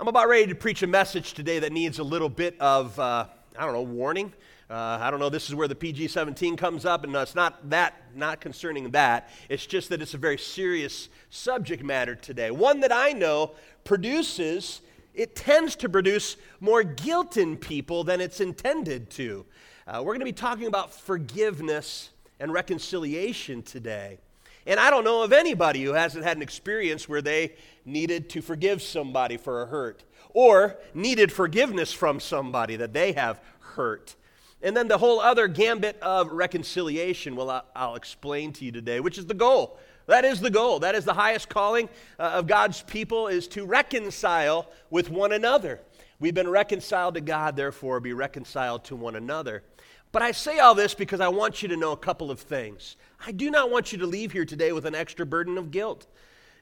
I'm about ready to preach a message today that needs a little bit of, uh, I don't know, warning. Uh, I don't know, this is where the PG 17 comes up, and it's not that, not concerning that. It's just that it's a very serious subject matter today. One that I know produces, it tends to produce more guilt in people than it's intended to. Uh, we're going to be talking about forgiveness and reconciliation today. And I don't know of anybody who hasn't had an experience where they needed to forgive somebody for a hurt or needed forgiveness from somebody that they have hurt. And then the whole other gambit of reconciliation, well, I'll explain to you today, which is the goal. That is the goal. That is the highest calling uh, of God's people is to reconcile with one another. We've been reconciled to God, therefore be reconciled to one another. But I say all this because I want you to know a couple of things. I do not want you to leave here today with an extra burden of guilt.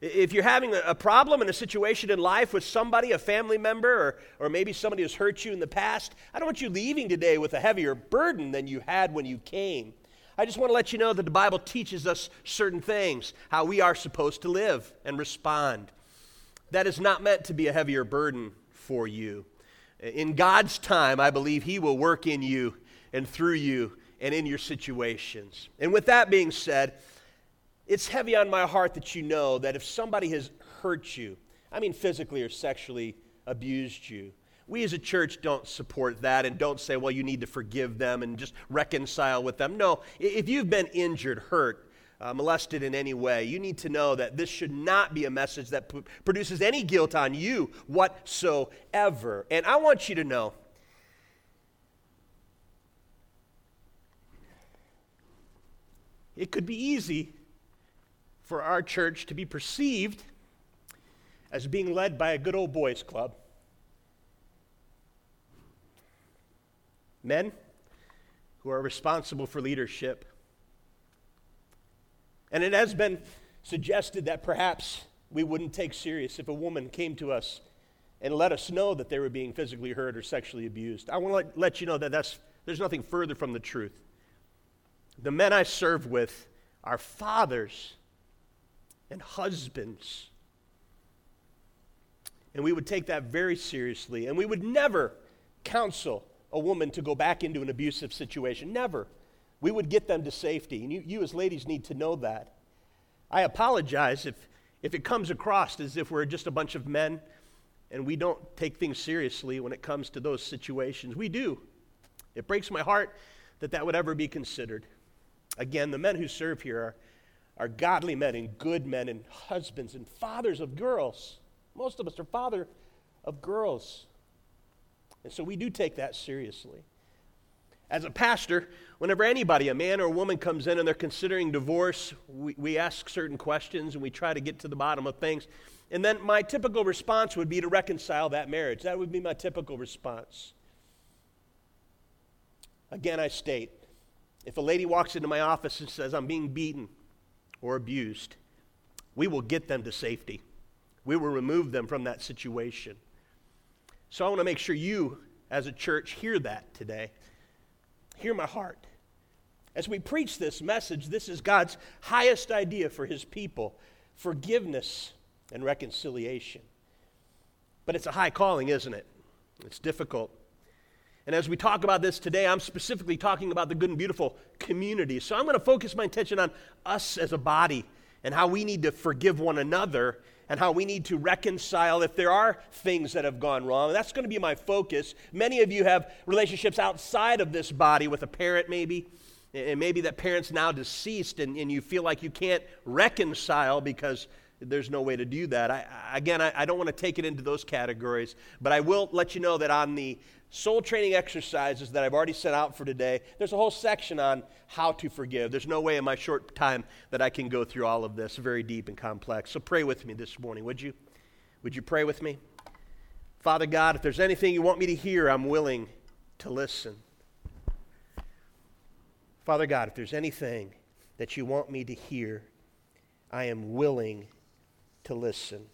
If you're having a problem in a situation in life with somebody, a family member, or, or maybe somebody who's hurt you in the past, I don't want you leaving today with a heavier burden than you had when you came. I just want to let you know that the Bible teaches us certain things, how we are supposed to live and respond. That is not meant to be a heavier burden for you. In God's time, I believe He will work in you and through you and in your situations. And with that being said, it's heavy on my heart that you know that if somebody has hurt you, I mean physically or sexually abused you, we as a church don't support that and don't say, well, you need to forgive them and just reconcile with them. No, if you've been injured, hurt, uh, molested in any way, you need to know that this should not be a message that p- produces any guilt on you whatsoever. And I want you to know it could be easy for our church to be perceived as being led by a good old boys club. Men who are responsible for leadership. And it has been suggested that perhaps we wouldn't take serious if a woman came to us and let us know that they were being physically hurt or sexually abused. I want to let, you know that that's, there's nothing further from the truth. The men I serve with are fathers and husbands. And we would take that very seriously. And we would never counsel a woman to go back into an abusive situation. Never. We would get them to safety. And you, you as ladies need to know that. I apologize if, if it comes across as if we're just a bunch of men and we don't take things seriously when it comes to those situations. We do. It breaks my heart that that would ever be considered. Again, the men who serve here are are godly men and good men and husbands and fathers of girls. Most of us are father of girls. And so we do take that seriously. As a pastor, whenever anybody, a man or a woman, comes in and they're considering divorce, we, we ask certain questions and we try to get to the bottom of things. And then my typical response would be to reconcile that marriage. That would be my typical response. Again, I state if a lady walks into my office and says, I'm being beaten, or abused, we will get them to safety. We will remove them from that situation. So I want to make sure you, as a church, hear that today. Hear my heart. As we preach this message, this is God's highest idea for his people forgiveness and reconciliation. But it's a high calling, isn't it? It's difficult. And as we talk about this today, I'm specifically talking about the good and beautiful community. So I'm going to focus my attention on us as a body and how we need to forgive one another and how we need to reconcile if there are things that have gone wrong. That's going to be my focus. Many of you have relationships outside of this body with a parent, maybe. And maybe that parent's now deceased and, and you feel like you can't reconcile because there's no way to do that. I, again, I, I don't want to take it into those categories, but I will let you know that on the soul training exercises that I've already sent out for today, there's a whole section on how to forgive. There's no way in my short time that I can go through all of this, very deep and complex. So pray with me this morning, would you? Would you pray with me? Father God, if there's anything you want me to hear, I'm willing to listen. Father God, if there's anything that you want me to hear, I am willing to listen.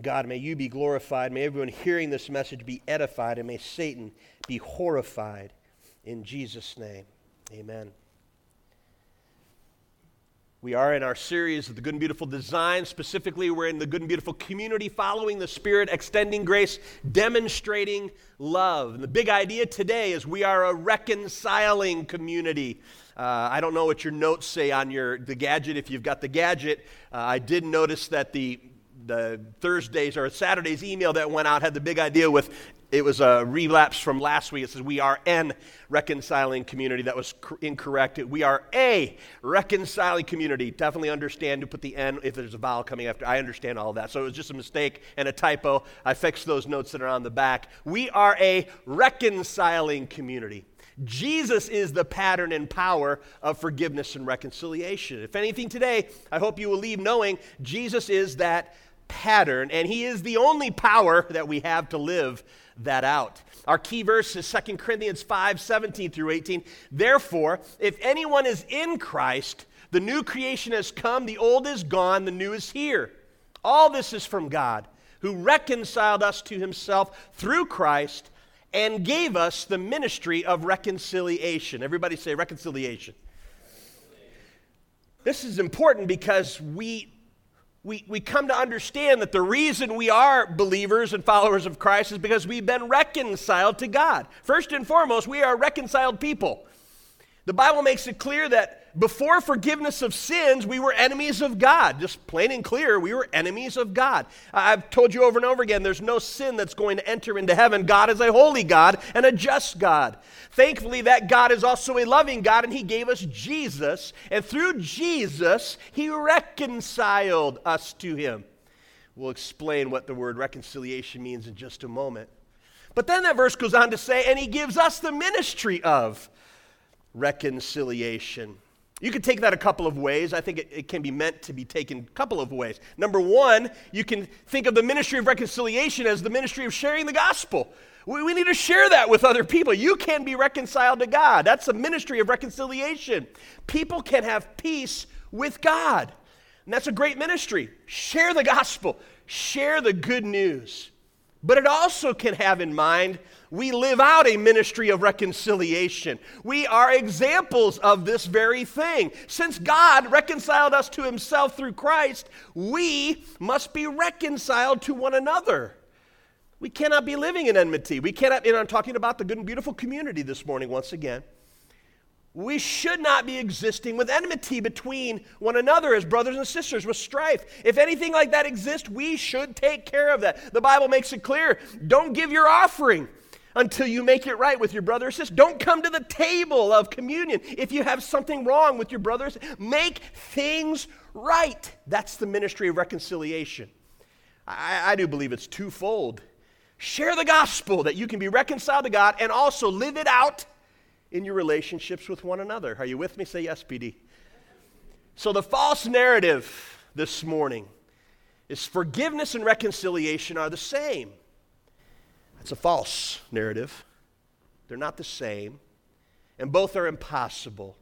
God, may you be glorified. May everyone hearing this message be edified, and may Satan be horrified. In Jesus' name, amen. We are in our series of the Good and Beautiful Design. Specifically, we're in the Good and Beautiful community, following the Spirit, extending grace, demonstrating love. And the big idea today is we are a reconciling community. Uh, I don't know what your notes say on your the gadget. If you've got the gadget, uh, I did notice that the the Thursdays or Saturdays email that went out had the big idea with it was a relapse from last week. It says, We are an reconciling community. That was incorrect. We are a reconciling community. Definitely understand to put the N if there's a vowel coming after. I understand all that. So it was just a mistake and a typo. I fixed those notes that are on the back. We are a reconciling community. Jesus is the pattern and power of forgiveness and reconciliation. If anything today, I hope you will leave knowing Jesus is that pattern, and He is the only power that we have to live that out. Our key verse is 2 Corinthians 5 17 through 18. Therefore, if anyone is in Christ, the new creation has come, the old is gone, the new is here. All this is from God, who reconciled us to himself through Christ and gave us the ministry of reconciliation. Everybody say reconciliation. This is important because we we, we come to understand that the reason we are believers and followers of Christ is because we've been reconciled to God. First and foremost, we are reconciled people. The Bible makes it clear that before forgiveness of sins, we were enemies of God. Just plain and clear, we were enemies of God. I've told you over and over again there's no sin that's going to enter into heaven. God is a holy God and a just God. Thankfully, that God is also a loving God, and He gave us Jesus. And through Jesus, He reconciled us to Him. We'll explain what the word reconciliation means in just a moment. But then that verse goes on to say, and He gives us the ministry of reconciliation. You can take that a couple of ways. I think it, it, can be meant to be taken a couple of ways. Number one, you can think of the ministry of reconciliation as the ministry of sharing the gospel. We, we need to share that with other people. You can be reconciled to God. That's a ministry of reconciliation. People can have peace with God. And that's a great ministry. Share the gospel, share the good news. But it also can have in mind we live out a ministry of reconciliation. We are examples of this very thing. Since God reconciled us to himself through Christ, we must be reconciled to one another. We cannot be living in enmity. We cannot, and I'm talking about the good and beautiful community this morning once again. We should not be existing with enmity between one another as brothers and sisters with strife. If anything like that exists, we should take care of that. The Bible makes it clear don't give your offering until you make it right with your brother or sister. Don't come to the table of communion if you have something wrong with your brothers. Make things right. That's the ministry of reconciliation. I, I do believe it's twofold. Share the gospel that you can be reconciled to God and also live it out in your relationships with one another. Are you with me? Say yes, PD. So, the false narrative this morning is forgiveness and reconciliation are the same. That's a false narrative. They're not the same, and both are impossible.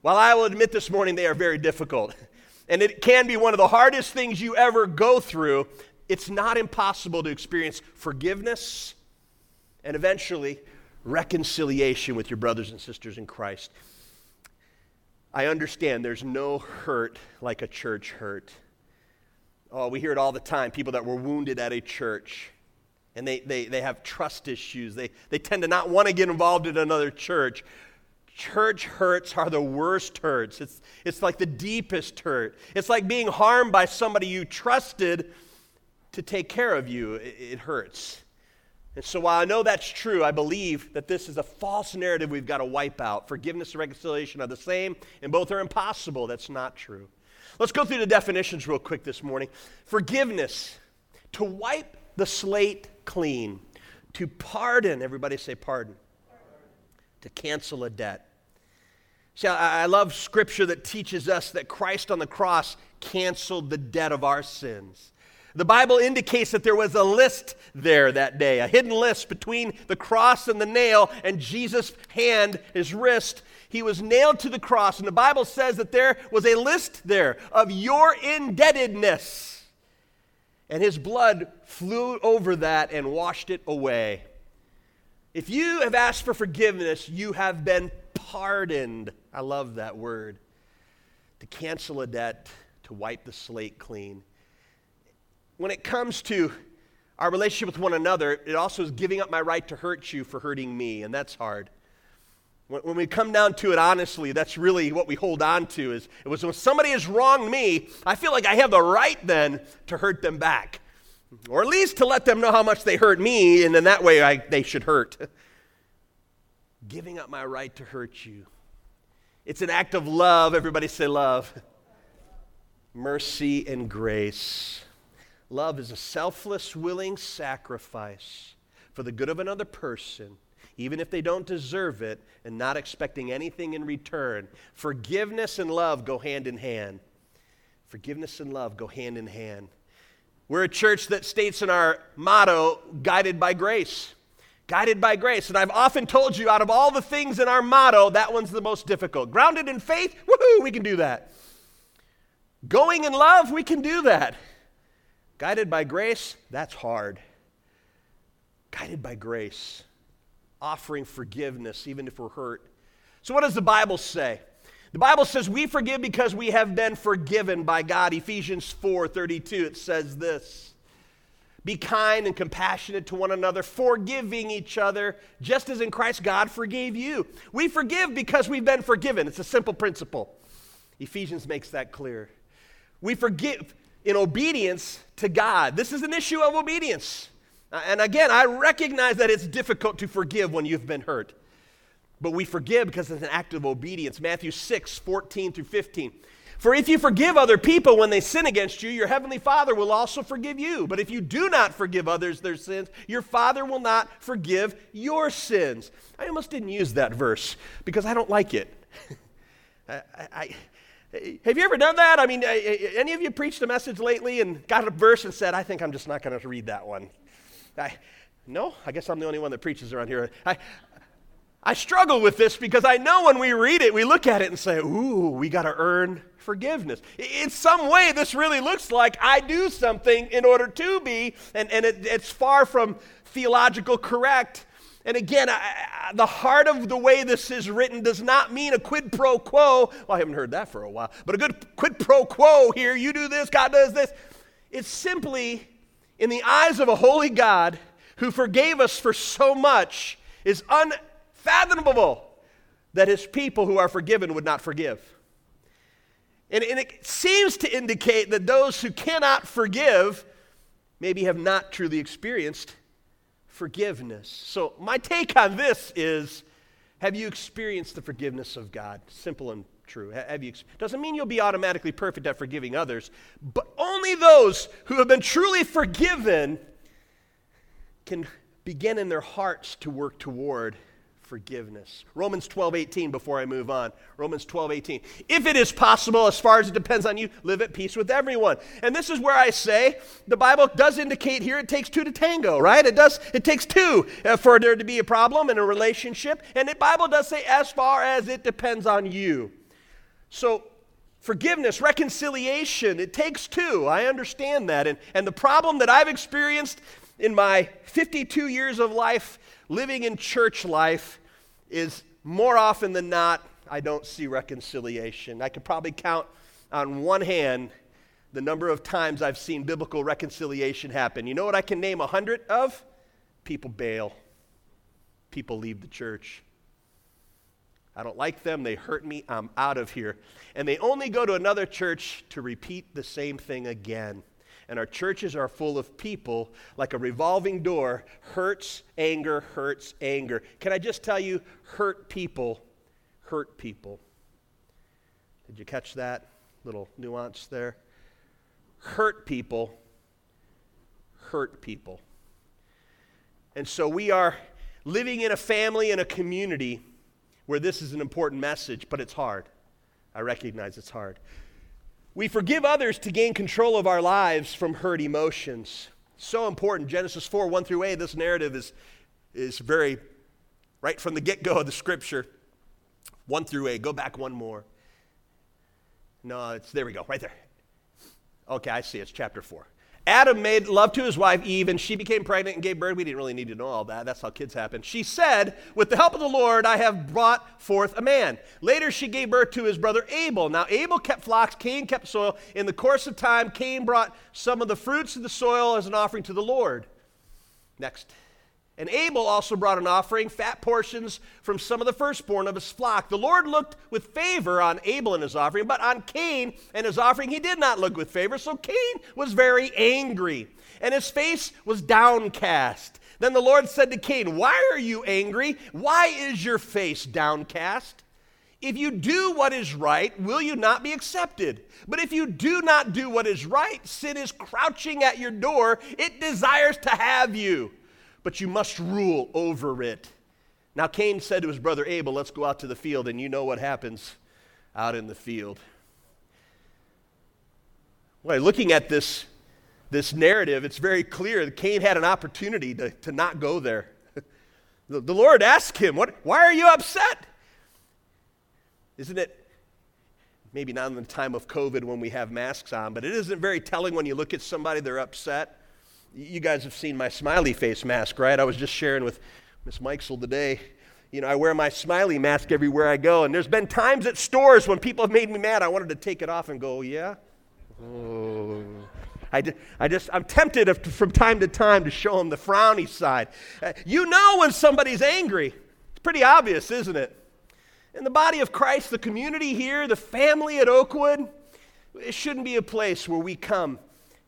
While I will admit this morning they are very difficult, and it can be one of the hardest things you ever go through, it's not impossible to experience forgiveness and eventually reconciliation with your brothers and sisters in Christ. I understand there's no hurt like a church hurt. Oh, we hear it all the time people that were wounded at a church and they, they, they have trust issues. They, they tend to not want to get involved in another church. Church hurts are the worst hurts. It's, it's like the deepest hurt. It's like being harmed by somebody you trusted to take care of you. It, it hurts. And so, while I know that's true, I believe that this is a false narrative we've got to wipe out. Forgiveness and reconciliation are the same, and both are impossible. That's not true. Let's go through the definitions real quick this morning. Forgiveness, to wipe the slate clean, to pardon, everybody say pardon, to cancel a debt. See, I, I love scripture that teaches us that Christ on the cross canceled the debt of our sins. The Bible indicates that there was a list there that day, a hidden list between the cross and the nail and Jesus' hand, his wrist. He was nailed to the cross, and the Bible says that there was a list there of your indebtedness. And his blood flew over that and washed it away. If you have asked for forgiveness, you have been pardoned. I love that word. to cancel a debt, to wipe the slate clean. When it comes to our relationship with one another, it also is giving up my right to hurt you for hurting me, and that's hard. When, we come down to it honestly, that's really what we hold on to is it was when somebody has wronged me, I feel like I have the right then to hurt them back. Or at least to let them know how much they hurt me, and in that way I, they should hurt. Giving up my right to hurt you. It's an act of love. Everybody say love. Mercy and grace. Love is a selfless, willing sacrifice for the good of another person, even if they don't deserve it, and not expecting anything in return. Forgiveness and love go hand in hand. Forgiveness and love go hand in hand. We're a church that states in our motto, guided by grace. Guided by grace. And I've often told you, out of all the things in our motto, that one's the most difficult. Grounded in faith, woohoo, we can do that. Going in love, we can do that. Guided by grace, that's hard. Guided by grace, offering forgiveness even if we're hurt. So, what does the Bible say? The Bible says we forgive because we have been forgiven by God. Ephesians 4 32, it says this Be kind and compassionate to one another, forgiving each other, just as in Christ God forgave you. We forgive because we've been forgiven. It's a simple principle. Ephesians makes that clear. We forgive in obedience to God. This is an issue of obedience. Uh, and again, I recognize that it's difficult to forgive when you've been hurt. But we forgive because it's an act of obedience. Matthew 6, 14 through 15. For if you forgive other people when they sin against you, your heavenly Father will also forgive you. But if you do not forgive others their sins, your Father will not forgive your sins. I almost didn't use that verse because I don't like it. I, I, have you ever done that? I mean, any of you preached a message lately and got a verse and said, I think I'm just not going to read that one? I, no, I guess I'm the only one that preaches around here. I, I struggle with this because I know when we read it, we look at it and say, ooh, we got to earn forgiveness. In some way, this really looks like I do something in order to be, and, and it, it's far from theological correct. And again, I, I, the heart of the way this is written does not mean a quid pro quo. Well, I haven't heard that for a while, but a good quid pro quo here. You do this, God does this. It's simply, in the eyes of a holy God who forgave us for so much, is unfathomable that his people who are forgiven would not forgive. And, and it seems to indicate that those who cannot forgive maybe have not truly experienced forgiveness. So, my take on this is have you experienced the forgiveness of God? Simple and true. Have you doesn't mean you'll be automatically perfect at forgiving others, but only those who have been truly forgiven can begin in their hearts to work toward forgiveness. Romans 12, 18, before I move on. Romans 12, 18. If it is possible, as far as it depends on you, live at peace with everyone. And this is where I say the Bible does indicate here it takes two to tango, right? It does, it takes two uh, for there to be a problem in a relationship. And the Bible does say as far as it depends on you. So forgiveness, reconciliation, it takes two. I understand that. And, and the problem that I've experienced in my 52 years of life living in church life is more often than not, I don't see reconciliation. I could probably count on one hand the number of times I've seen biblical reconciliation happen. You know what I can name a hundred of? People bail, people leave the church. I don't like them. They hurt me. I'm out of here. And they only go to another church to repeat the same thing again and our churches are full of people like a revolving door hurts, anger, hurts, anger. Can I just tell you, hurt people hurt people. Did you catch that little nuance there? Hurt people hurt people. And so we are living in a family and a community where this is an important message, but it's hard. I recognize it's hard. We forgive others to gain control of our lives from hurt emotions. So important. Genesis 4 1 through 8, this narrative is, is very right from the get go of the scripture. 1 through 8. Go back one more. No, it's there we go, right there. Okay, I see. It's chapter 4. Adam made love to his wife Eve, and she became pregnant and gave birth. We didn't really need to know all that. That's how kids happen. She said, With the help of the Lord, I have brought forth a man. Later, she gave birth to his brother Abel. Now, Abel kept flocks, Cain kept soil. In the course of time, Cain brought some of the fruits of the soil as an offering to the Lord. Next. And Abel also brought an offering, fat portions from some of the firstborn of his flock. The Lord looked with favor on Abel and his offering, but on Cain and his offering he did not look with favor. So Cain was very angry, and his face was downcast. Then the Lord said to Cain, Why are you angry? Why is your face downcast? If you do what is right, will you not be accepted? But if you do not do what is right, sin is crouching at your door. It desires to have you but you must rule over it. Now, Cain said to his brother Abel, Let's go out to the field, and you know what happens out in the field. Well, looking at this, this narrative, it's very clear that Cain had an opportunity to, to not go there. the, the Lord asked him, what, Why are you upset? Isn't it maybe not in the time of COVID when we have masks on, but it isn't very telling when you look at somebody, they're upset. You guys have seen my smiley face mask, right? I was just sharing with Miss Mikesel today. You know, I wear my smiley mask everywhere I go, and there's been times at stores when people have made me mad. I wanted to take it off and go, yeah? Oh. I, I just, I'm tempted from time to time to show them the frowny side. Uh, you know when somebody's angry. It's pretty obvious, isn't it? In the body of Christ, the community here, the family at Oakwood, it shouldn't be a place where we come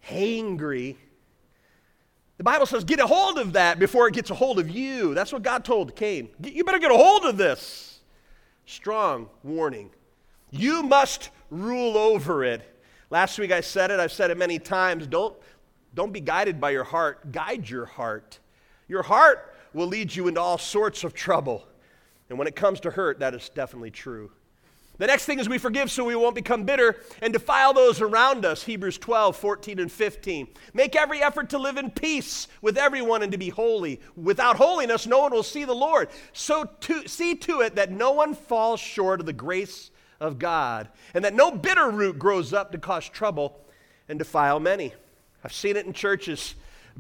angry the Bible says, get a hold of that before it gets a hold of you. That's what God told Cain. You better get a hold of this. Strong warning. You must rule over it. Last week I said it, I've said it many times. Don't, don't be guided by your heart, guide your heart. Your heart will lead you into all sorts of trouble. And when it comes to hurt, that is definitely true. The next thing is we forgive so we won't become bitter and defile those around us. Hebrews 12, 14, and 15. Make every effort to live in peace with everyone and to be holy. Without holiness, no one will see the Lord. So to, see to it that no one falls short of the grace of God and that no bitter root grows up to cause trouble and defile many. I've seen it in churches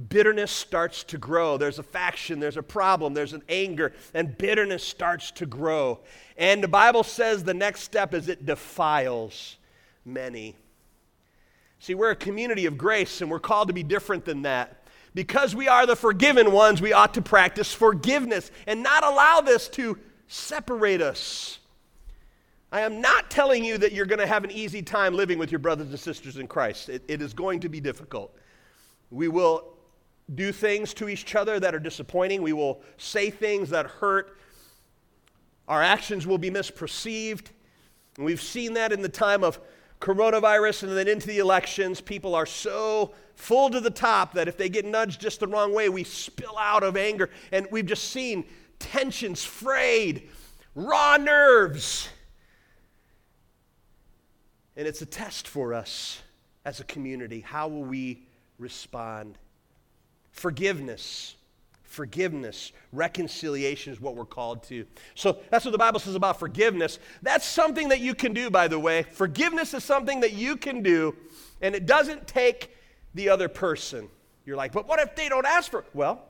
bitterness starts to grow. There's a faction, there's a problem, there's an anger, and bitterness starts to grow. And the Bible says the next step is it defiles many. See, we're a community of grace, and we're called to be different than that. Because we are the forgiven ones, we ought to practice forgiveness and not allow this to separate us. I am not telling you that you're going to have an easy time living with your brothers and sisters in Christ. it, it is going to be difficult. We will do things to each other that are disappointing. We will say things that hurt. Our actions will be misperceived. And we've seen that in the time of coronavirus and then into the elections. People are so full to the top that if they get nudged just the wrong way, we spill out of anger. And we've just seen tensions frayed, raw nerves. And it's a test for us as a community. How will we respond? Forgiveness. Forgiveness. Reconciliation is what we're called to. So that's what the Bible says about forgiveness. That's something that you can do, by the way. Forgiveness is something that you can do, and it doesn't take the other person. You're like, but what if they don't ask for? Well,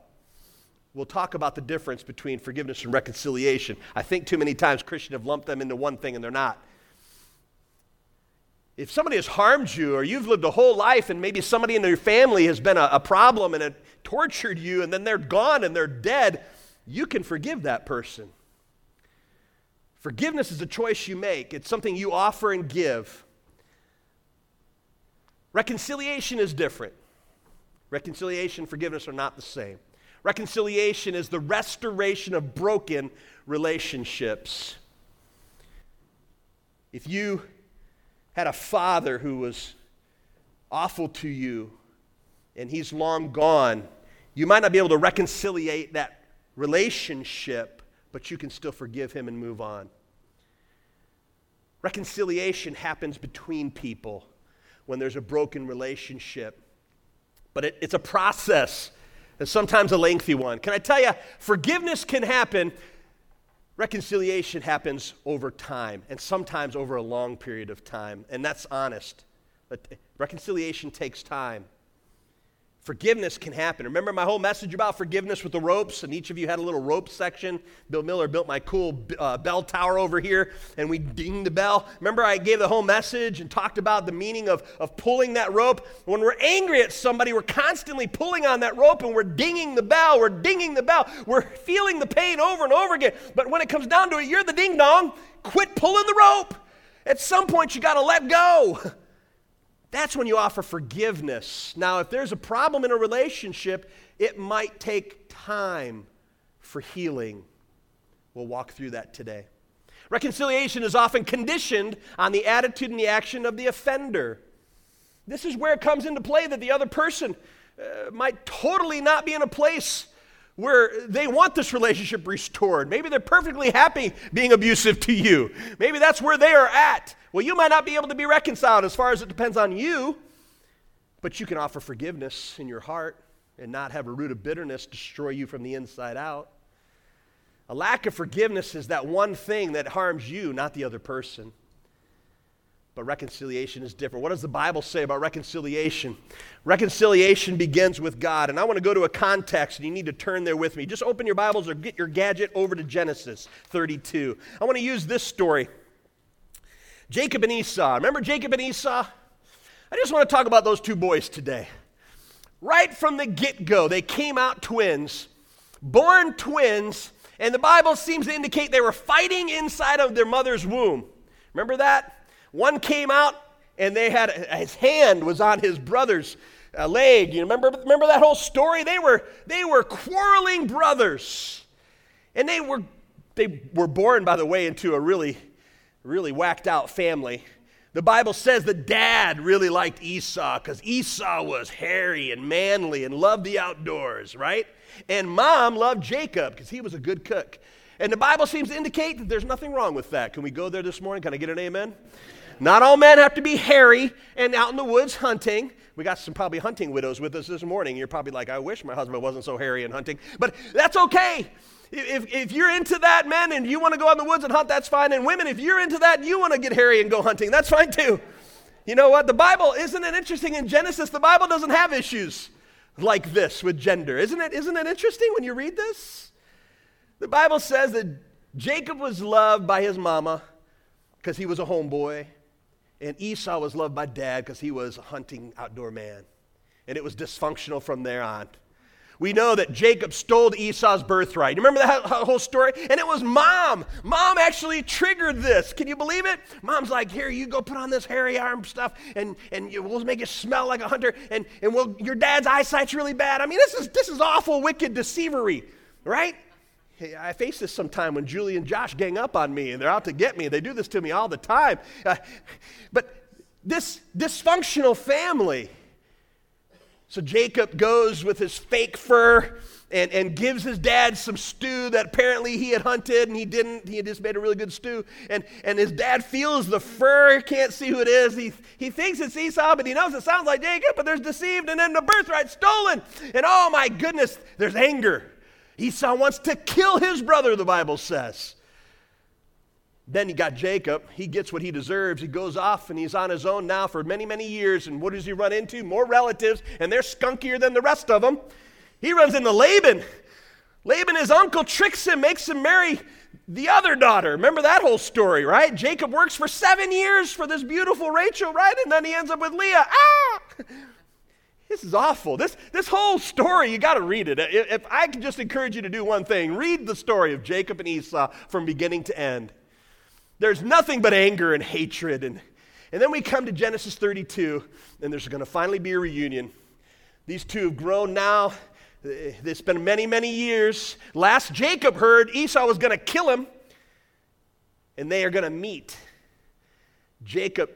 we'll talk about the difference between forgiveness and reconciliation. I think too many times Christians have lumped them into one thing and they're not. If somebody has harmed you, or you've lived a whole life, and maybe somebody in your family has been a, a problem and it tortured you, and then they're gone and they're dead, you can forgive that person. Forgiveness is a choice you make, it's something you offer and give. Reconciliation is different. Reconciliation, forgiveness are not the same. Reconciliation is the restoration of broken relationships. If you had a father who was awful to you and he's long gone, you might not be able to reconciliate that relationship, but you can still forgive him and move on. Reconciliation happens between people when there's a broken relationship, but it, it's a process and sometimes a lengthy one. Can I tell you, forgiveness can happen Reconciliation happens over time and sometimes over a long period of time, and that's honest. But reconciliation takes time. Forgiveness can happen. Remember my whole message about forgiveness with the ropes, and each of you had a little rope section. Bill Miller built my cool uh, bell tower over here, and we ding the bell. Remember, I gave the whole message and talked about the meaning of, of pulling that rope. When we're angry at somebody, we're constantly pulling on that rope, and we're dinging the bell. We're dinging the bell. We're feeling the pain over and over again. But when it comes down to it, you're the ding dong. Quit pulling the rope. At some point, you got to let go. That's when you offer forgiveness. Now, if there's a problem in a relationship, it might take time for healing. We'll walk through that today. Reconciliation is often conditioned on the attitude and the action of the offender. This is where it comes into play that the other person uh, might totally not be in a place where they want this relationship restored. Maybe they're perfectly happy being abusive to you. Maybe that's where they are at. Well, you might not be able to be reconciled as far as it depends on you, but you can offer forgiveness in your heart and not have a root of bitterness destroy you from the inside out. A lack of forgiveness is that one thing that harms you, not the other person. But reconciliation is different. What does the Bible say about reconciliation? Reconciliation begins with God. And I want to go to a context, and you need to turn there with me. Just open your Bibles or get your gadget over to Genesis 32. I want to use this story Jacob and Esau. Remember Jacob and Esau? I just want to talk about those two boys today. Right from the get go, they came out twins, born twins, and the Bible seems to indicate they were fighting inside of their mother's womb. Remember that? One came out and they had his hand was on his brother's uh, leg. You remember, remember that whole story? They were, they were quarreling brothers. And they were, they were born, by the way, into a really, really whacked out family. The Bible says that dad really liked Esau because Esau was hairy and manly and loved the outdoors, right? And mom loved Jacob because he was a good cook. And the Bible seems to indicate that there's nothing wrong with that. Can we go there this morning? Can I get an amen? Not all men have to be hairy and out in the woods hunting. We got some probably hunting widows with us this morning. You're probably like, I wish my husband wasn't so hairy and hunting. But that's okay. If, if you're into that, men, and you want to go out in the woods and hunt, that's fine. And women, if you're into that you want to get hairy and go hunting, that's fine too. You know what? The Bible, isn't it interesting in Genesis? The Bible doesn't have issues like this with gender. Isn't it, isn't it interesting when you read this? The Bible says that Jacob was loved by his mama because he was a homeboy. And Esau was loved by dad because he was a hunting outdoor man. And it was dysfunctional from there on. We know that Jacob stole Esau's birthright. Remember that whole story? And it was mom. Mom actually triggered this. Can you believe it? Mom's like, here, you go put on this hairy arm stuff and, and we'll make you smell like a hunter and, and we'll, your dad's eyesight's really bad. I mean, this is, this is awful, wicked deceivery, right? Hey, I face this sometime when Julie and Josh gang up on me and they're out to get me. They do this to me all the time. Uh, but this dysfunctional family. So Jacob goes with his fake fur and, and gives his dad some stew that apparently he had hunted and he didn't. He had just made a really good stew. And, and his dad feels the fur, can't see who it is. He, he thinks it's Esau, but he knows it sounds like Jacob, but there's deceived and then the birthright stolen. And oh my goodness, there's anger. Esau wants to kill his brother, the Bible says. Then he got Jacob. He gets what he deserves. He goes off and he's on his own now for many, many years. And what does he run into? More relatives, and they're skunkier than the rest of them. He runs into Laban. Laban, his uncle, tricks him, makes him marry the other daughter. Remember that whole story, right? Jacob works for seven years for this beautiful Rachel, right? And then he ends up with Leah. Ah! This is awful. This, this whole story, you got to read it. If I can just encourage you to do one thing, read the story of Jacob and Esau from beginning to end. There's nothing but anger and hatred. And, and then we come to Genesis 32, and there's going to finally be a reunion. These two have grown now. It's been many, many years. Last Jacob heard Esau was going to kill him, and they are going to meet. Jacob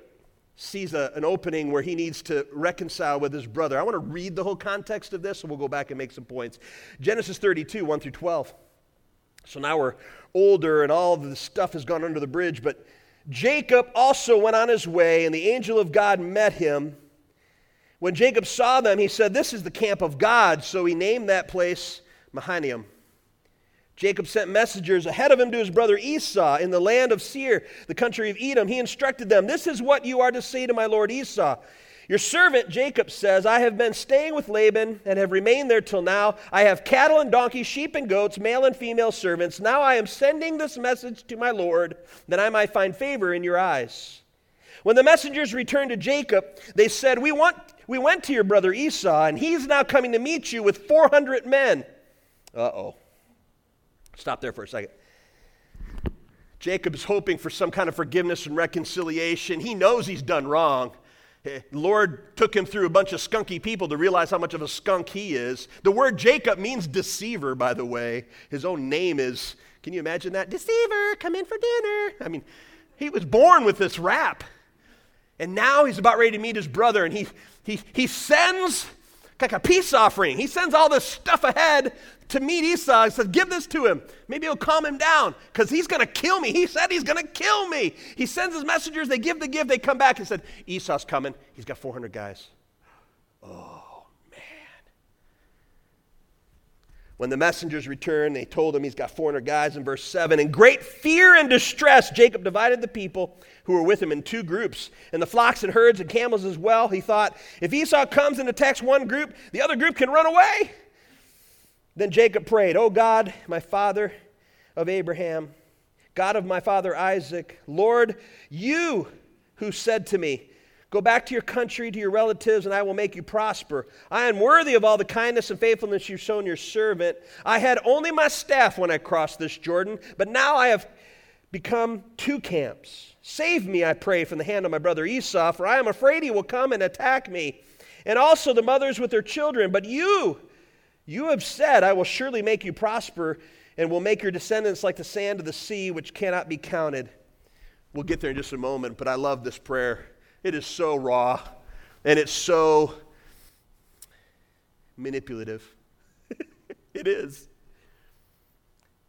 sees a, an opening where he needs to reconcile with his brother. I want to read the whole context of this, and we'll go back and make some points. Genesis 32, 1 through 12. So now we're older, and all the stuff has gone under the bridge, but Jacob also went on his way, and the angel of God met him. When Jacob saw them, he said, This is the camp of God. So he named that place Mahanaim. Jacob sent messengers ahead of him to his brother Esau in the land of Seir, the country of Edom. He instructed them, This is what you are to say to my lord Esau. Your servant Jacob says, I have been staying with Laban and have remained there till now. I have cattle and donkeys, sheep and goats, male and female servants. Now I am sending this message to my Lord that I might find favor in your eyes. When the messengers returned to Jacob, they said, We, want, we went to your brother Esau, and he's now coming to meet you with 400 men. Uh oh. Stop there for a second. Jacob is hoping for some kind of forgiveness and reconciliation. He knows he's done wrong. The Lord took him through a bunch of skunky people to realize how much of a skunk he is. The word Jacob means deceiver, by the way. His own name is, can you imagine that? Deceiver, come in for dinner. I mean, he was born with this rap. And now he's about ready to meet his brother, and he, he, he sends like a peace offering. He sends all this stuff ahead to meet Esau. He says, Give this to him. Maybe it'll calm him down because he's going to kill me. He said he's going to kill me. He sends his messengers. They give the gift. They come back and said, Esau's coming. He's got 400 guys. Oh, man. When the messengers returned, they told him he's got 400 guys in verse 7. In great fear and distress, Jacob divided the people who were with him in two groups, and the flocks and herds and camels as well. He thought, if Esau comes and attacks one group, the other group can run away. Then Jacob prayed, O God, my father of Abraham, God of my father Isaac, Lord, you who said to me, Go back to your country, to your relatives, and I will make you prosper. I am worthy of all the kindness and faithfulness you've shown your servant. I had only my staff when I crossed this Jordan, but now I have become two camps. Save me, I pray, from the hand of my brother Esau, for I am afraid he will come and attack me, and also the mothers with their children. But you, you have said, I will surely make you prosper and will make your descendants like the sand of the sea, which cannot be counted. We'll get there in just a moment, but I love this prayer. It is so raw and it's so manipulative. it is.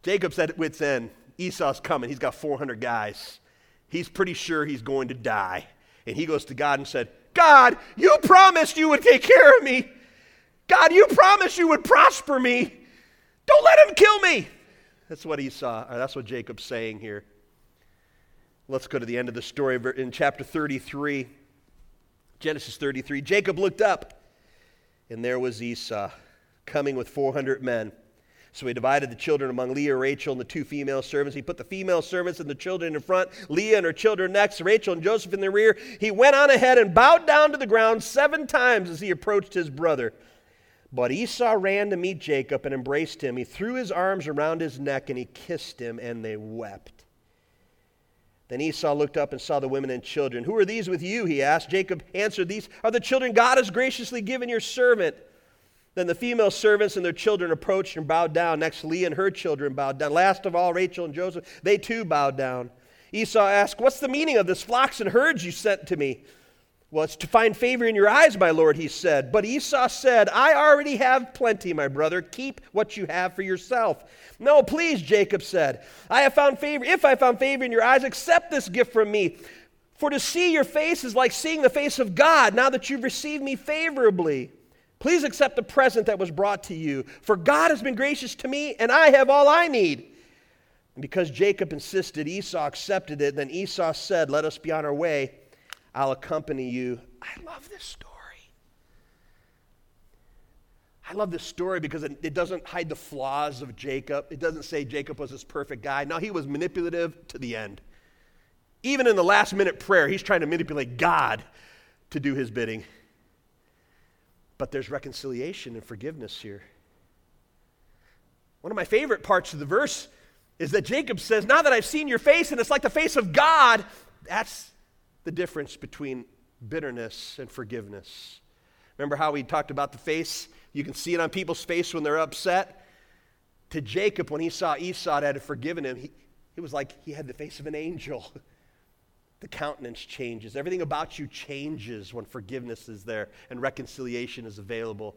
Jacob's at wit's end. Esau's coming. He's got 400 guys. He's pretty sure he's going to die. And he goes to God and said, God, you promised you would take care of me. God, you promised you would prosper me. Don't let him kill me. That's what Esau, that's what Jacob's saying here. Let's go to the end of the story in chapter 33. Genesis 33. Jacob looked up, and there was Esau coming with 400 men. So he divided the children among Leah, Rachel, and the two female servants. He put the female servants and the children in front, Leah and her children next, Rachel and Joseph in the rear. He went on ahead and bowed down to the ground seven times as he approached his brother. But Esau ran to meet Jacob and embraced him. He threw his arms around his neck and he kissed him, and they wept. Then Esau looked up and saw the women and children. Who are these with you? He asked. Jacob answered, These are the children God has graciously given your servant. Then the female servants and their children approached and bowed down. Next, Leah and her children bowed down. Last of all, Rachel and Joseph, they too bowed down. Esau asked, What's the meaning of this flocks and herds you sent to me? Well, it's to find favor in your eyes, my Lord, he said. But Esau said, I already have plenty, my brother. Keep what you have for yourself. No, please, Jacob said. I have found favor. If I found favor in your eyes, accept this gift from me. For to see your face is like seeing the face of God now that you've received me favorably. Please accept the present that was brought to you. For God has been gracious to me, and I have all I need. And because Jacob insisted, Esau accepted it. Then Esau said, Let us be on our way. I'll accompany you. I love this story. I love this story because it, it, doesn't hide the flaws of Jacob. It doesn't say Jacob was this perfect guy. No, he was manipulative to the end. Even in the last minute prayer, he's trying to manipulate God to do his bidding. But there's reconciliation and forgiveness here. One of my favorite parts of the verse is that Jacob says, Now that I've seen your face and it's like the face of God, that's the difference between bitterness and forgiveness. Remember how we talked about the face? You can see it on people's face when they're upset. To Jacob, when he saw Esau had forgiven him, he, it was like he had the face of an angel. The countenance changes. Everything about you changes when forgiveness is there and reconciliation is available.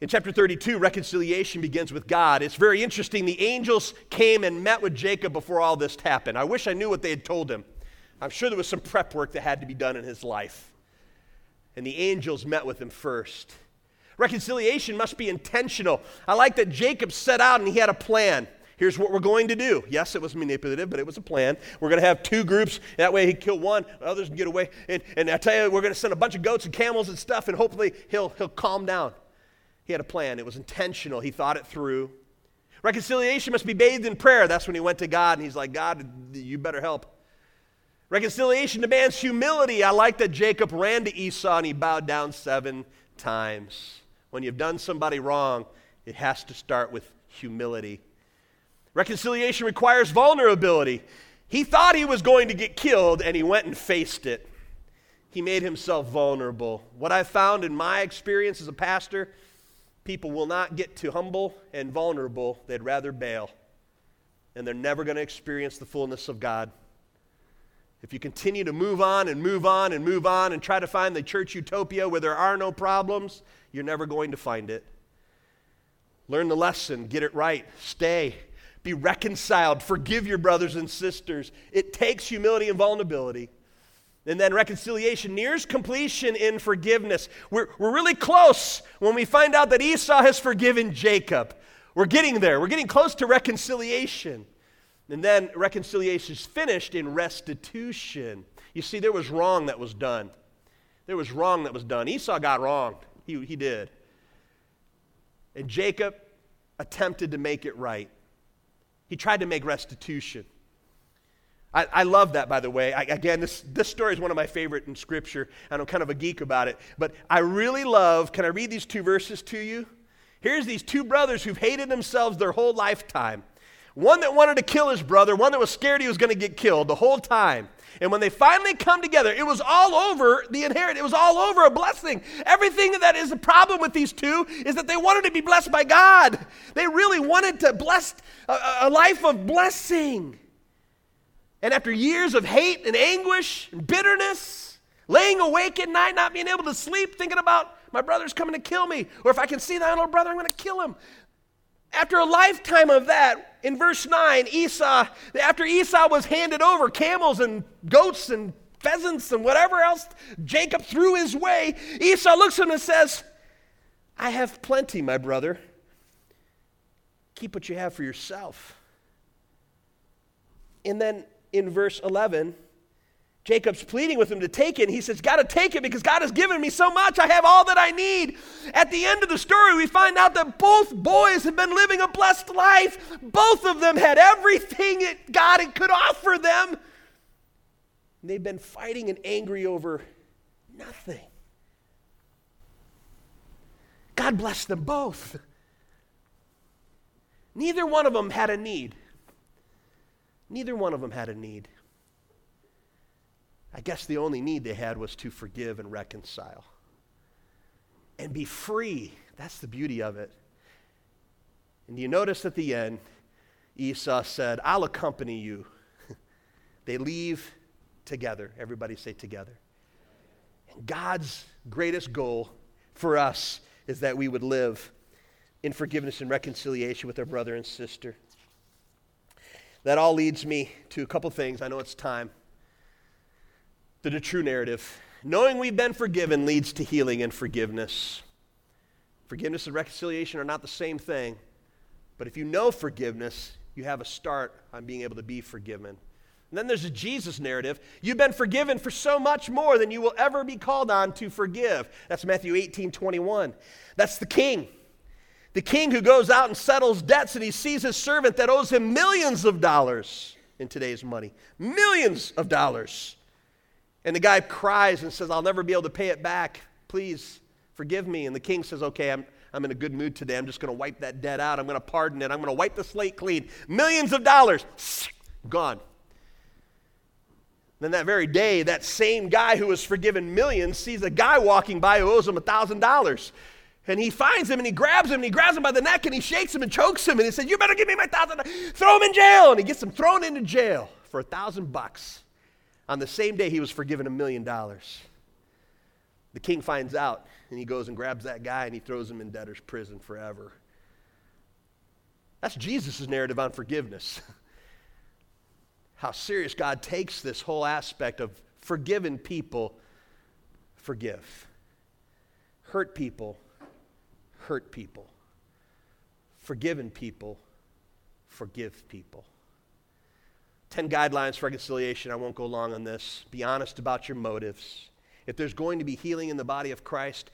In chapter 32, reconciliation begins with God. It's very interesting. The angels came and met with Jacob before all this happened. I wish I knew what they had told him. I'm sure there was some prep work that had to be done in his life. And the angels met with him first. Reconciliation must be intentional. I like that Jacob set out and he had a plan. Here's what we're going to do. Yes, it was manipulative, but it was a plan. We're going to have two groups. That way he'd kill one, others can get away. And, and I tell you, we're going to send a bunch of goats and camels and stuff, and hopefully he'll, he'll calm down. He had a plan. It was intentional. He thought it through. Reconciliation must be bathed in prayer. That's when he went to God, and he's like, God, you better help. Reconciliation demands humility. I like that Jacob ran to Esau and he bowed down seven times. When you've done somebody wrong, it has to start with humility. Reconciliation requires vulnerability. He thought he was going to get killed and he went and faced it. He made himself vulnerable. What I've found in my experience as a pastor, people will not get too humble and vulnerable. They'd rather bail. And they're never going to experience the fullness of God. If you continue to move on and move on and move on and try to find the church utopia where there are no problems, you're never going to find it. Learn the lesson, get it right, stay, be reconciled, forgive your brothers and sisters. It takes humility and vulnerability. And then reconciliation nears completion in forgiveness. We're, we're really close when we find out that Esau has forgiven Jacob. We're getting there. We're getting close to reconciliation. And then reconciliation is finished in restitution. You see, there was wrong that was done. There was wrong that was done. Esau got wronged. He, he did. And Jacob attempted to make it right. He tried to make restitution. I, I love that, by the way. I, again, this, this story is one of my favorite in Scripture, and I'm kind of a geek about it. But I really love, can I read these two verses to you? Here's these two brothers who've hated themselves their whole lifetime. One that wanted to kill his brother, one that was scared he was going to get killed the whole time. And when they finally come together, it was all over the inheritance. It was all over a blessing. Everything that is a problem with these two is that they wanted to be blessed by God. They really wanted to bless a, a life of blessing. And after years of hate and anguish and bitterness, laying awake at night, not being able to sleep, thinking about my brother's coming to kill me, or if I can see that little brother, I'm going to kill him. After a lifetime of that, in verse 9, Esau, after Esau was handed over camels and goats and pheasants and whatever else Jacob threw his way, Esau looks at him and says, I have plenty, my brother. Keep what you have for yourself. And then in verse 11, Jacob's pleading with him to take it. And he says, Got to take it because God has given me so much. I have all that I need. At the end of the story, we find out that both boys have been living a blessed life. Both of them had everything that God could offer them. And they've been fighting and angry over nothing. God blessed them both. Neither one of them had a need. Neither one of them had a need. I guess the only need they had was to forgive and reconcile and be free. That's the beauty of it. And you notice at the end, Esau said, I'll accompany you. they leave together. Everybody say together. And God's greatest goal for us is that we would live in forgiveness and reconciliation with our brother and sister. That all leads me to a couple things. I know it's time the true narrative. Knowing we've been forgiven leads to healing and forgiveness. Forgiveness and reconciliation are not the same thing, but if you know forgiveness, you have a start on being able to be forgiven. And then there's a Jesus narrative. You've been forgiven for so much more than you will ever be called on to forgive. That's Matthew 18 21. That's the king. The king who goes out and settles debts and he sees his servant that owes him millions of dollars in today's money. Millions of dollars. And the guy cries and says, I'll never be able to pay it back. Please forgive me. And the king says, Okay, I'm, I'm in a good mood today. I'm just going to wipe that debt out. I'm going to pardon it. I'm going to wipe the slate clean. Millions of dollars gone. Then that very day, that same guy who was forgiven millions sees a guy walking by who owes him a $1,000. And he finds him and he grabs him and he grabs him by the neck and he shakes him and chokes him and he says, You better give me my thousand. Throw him in jail. And he gets him thrown into jail for a thousand bucks. On the same day, he was forgiven a million dollars. The king finds out, and he goes and grabs that guy and he throws him in debtor's prison forever. That's Jesus' narrative on forgiveness. How serious God takes this whole aspect of forgiven people forgive. Hurt people hurt people. Forgiven people forgive people. 10 guidelines for reconciliation. I won't go long on this. Be honest about your motives. If there's going to be healing in the body of Christ,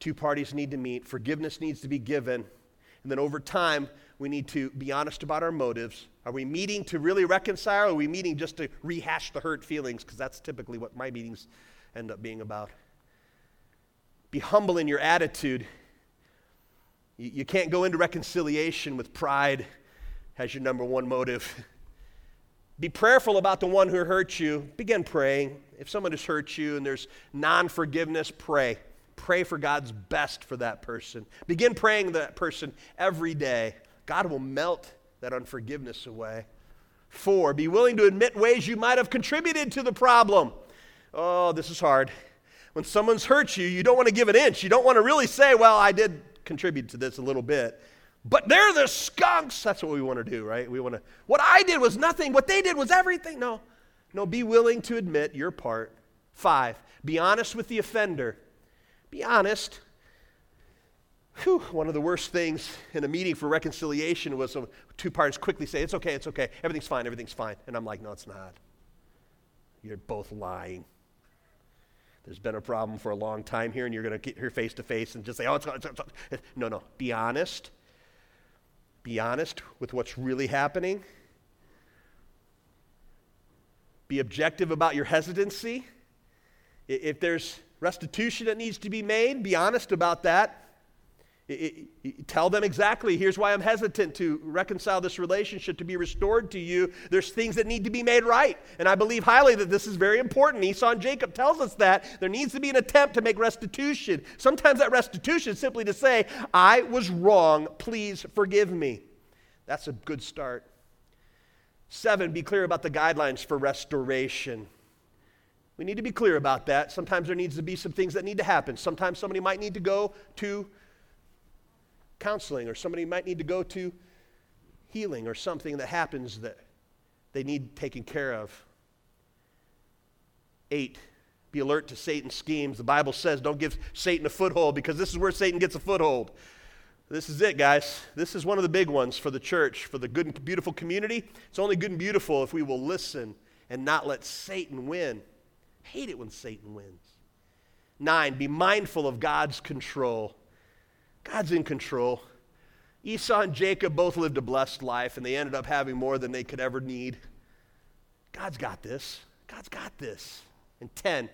two parties need to meet, forgiveness needs to be given. And then over time, we need to be honest about our motives. Are we meeting to really reconcile? Or are we meeting just to rehash the hurt feelings? Because that's typically what my meetings end up being about. Be humble in your attitude. You, you can't go into reconciliation with pride as your number one motive. Be prayerful about the one who hurt you. Begin praying. If someone has hurt you and there's non forgiveness, pray. Pray for God's best for that person. Begin praying that person every day. God will melt that unforgiveness away. Four, be willing to admit ways you might have contributed to the problem. Oh, this is hard. When someone's hurt you, you don't want to give an inch. You don't want to really say, well, I did contribute to this a little bit. But they're the skunks. That's what we want to do, right? We want to, what I did was nothing. What they did was everything. No, no, be willing to admit your part. Five, be honest with the offender. Be honest. Whew, one of the worst things in a meeting for reconciliation was two parties quickly say, It's okay, it's okay, everything's fine, everything's fine. And I'm like, No, it's not. You're both lying. There's been a problem for a long time here, and you're going to get here face to face and just say, Oh, it's, it's, it's. No, no. Be honest. Be honest with what's really happening. Be objective about your hesitancy. If there's restitution that needs to be made, be honest about that. Tell them exactly here's why I'm hesitant to reconcile this relationship to be restored to you. There's things that need to be made right. And I believe highly that this is very important. Esau and Jacob tells us that there needs to be an attempt to make restitution. Sometimes that restitution is simply to say, I was wrong, please forgive me. That's a good start. Seven, be clear about the guidelines for restoration. We need to be clear about that. Sometimes there needs to be some things that need to happen. Sometimes somebody might need to go to counseling, or somebody might need to go to healing, or something that happens that they need taken care of. Eight, be alert to Satan's schemes. The Bible says don't give Satan a foothold because this is where Satan gets a foothold. This is it, guys. This is one of the big ones for the church, for the good and beautiful community. It's only good and beautiful if we will listen and not let Satan win. Hate it when Satan wins. Nine, be mindful of God's control. God's in control. Esau and Jacob both lived a blessed life, and they ended up having more than they could ever need. God's got this. God's got this. And 10,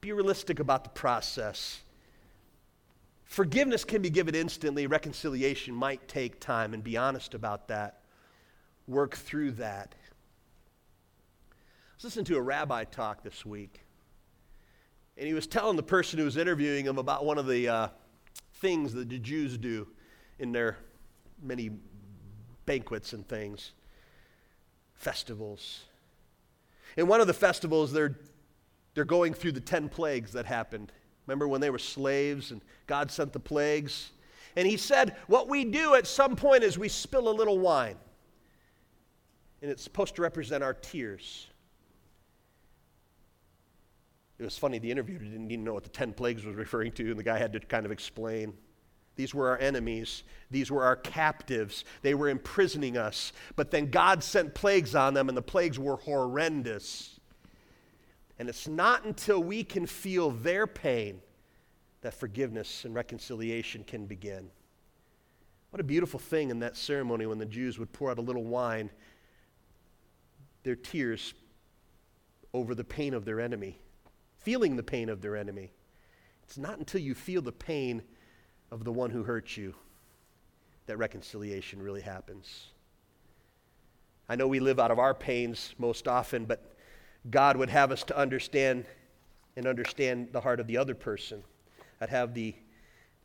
be realistic about the process. Forgiveness can be given instantly, reconciliation might take time, and be honest about that. Work through that. I was listening to a rabbi talk this week, and he was telling the person who was interviewing him about one of the. Uh, things that the Jews do in their many banquets and things, festivals. In one of the festivals, they're, they're going through the 10 plagues that happened. Remember when they were slaves and God sent the plagues? And he said, What we do at some point is we spill a little wine. And it's supposed to represent our tears. It was funny, the interviewer didn't even know what the 10 plagues was referring to, and the guy had to kind of explain. These were our enemies. These were our captives. They were imprisoning us. But then God sent plagues on them, and the plagues were horrendous. And it's not until we can feel their pain that forgiveness and reconciliation can begin. What a beautiful thing in that ceremony when the Jews would pour out a little wine, their tears over the pain of their enemy feeling the pain of their enemy. It's not until you feel the pain of the one who hurt you that reconciliation really happens. I know we live out of our pains most often, but God would have us to understand and understand the heart of the other person. I'd have the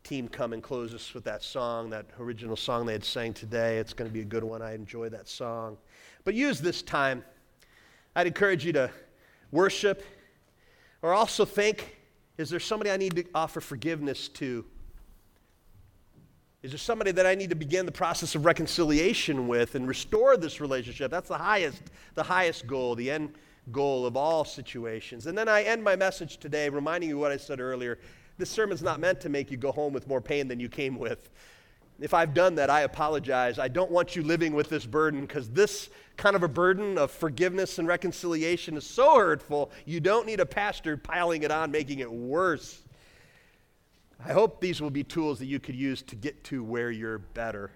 team come and close us with that song, that original song they had sang today. It's going to be a good one. I enjoy that song. But use this time. I'd encourage you to worship or also think is there somebody I need to offer forgiveness to? Is there somebody that I need to begin the process of reconciliation with and restore this relationship? That's the highest, the highest goal, the end goal of all situations. And then I end my message today reminding you what I said earlier. This sermon's not meant to make you go home with more pain than you came with. If I've done that, I apologize. I don't want you living with this burden because this kind of a burden of forgiveness and reconciliation is so hurtful, you don't need a pastor piling it on, making it worse. I hope these will be tools that you could use to get to where you're better.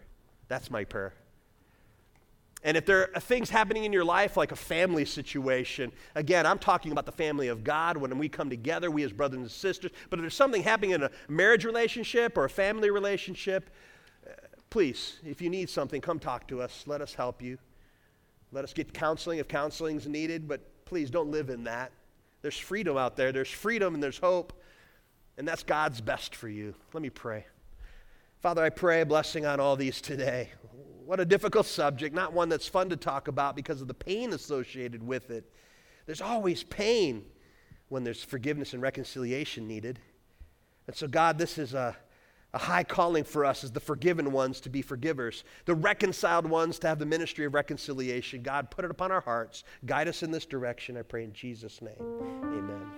That's my prayer. And if there are things happening in your life, like a family situation, again, I'm talking about the family of God when we come together, we as brothers and sisters. But if there's something happening in a marriage relationship or a family relationship, please, if you need something, come talk to us. Let us help you. Let us get counseling if counseling is needed, but please don't live in that. There's freedom out there, there's freedom and there's hope, and that's God's best for you. Let me pray. Father, I pray a blessing on all these today. What a difficult subject, not one that's fun to talk about because of the pain associated with it. There's always pain when there's forgiveness and reconciliation needed. And so, God, this is a, a high calling for us as the forgiven ones to be forgivers, the reconciled ones to have the ministry of reconciliation. God, put it upon our hearts. Guide us in this direction, I pray in Jesus' name. Amen.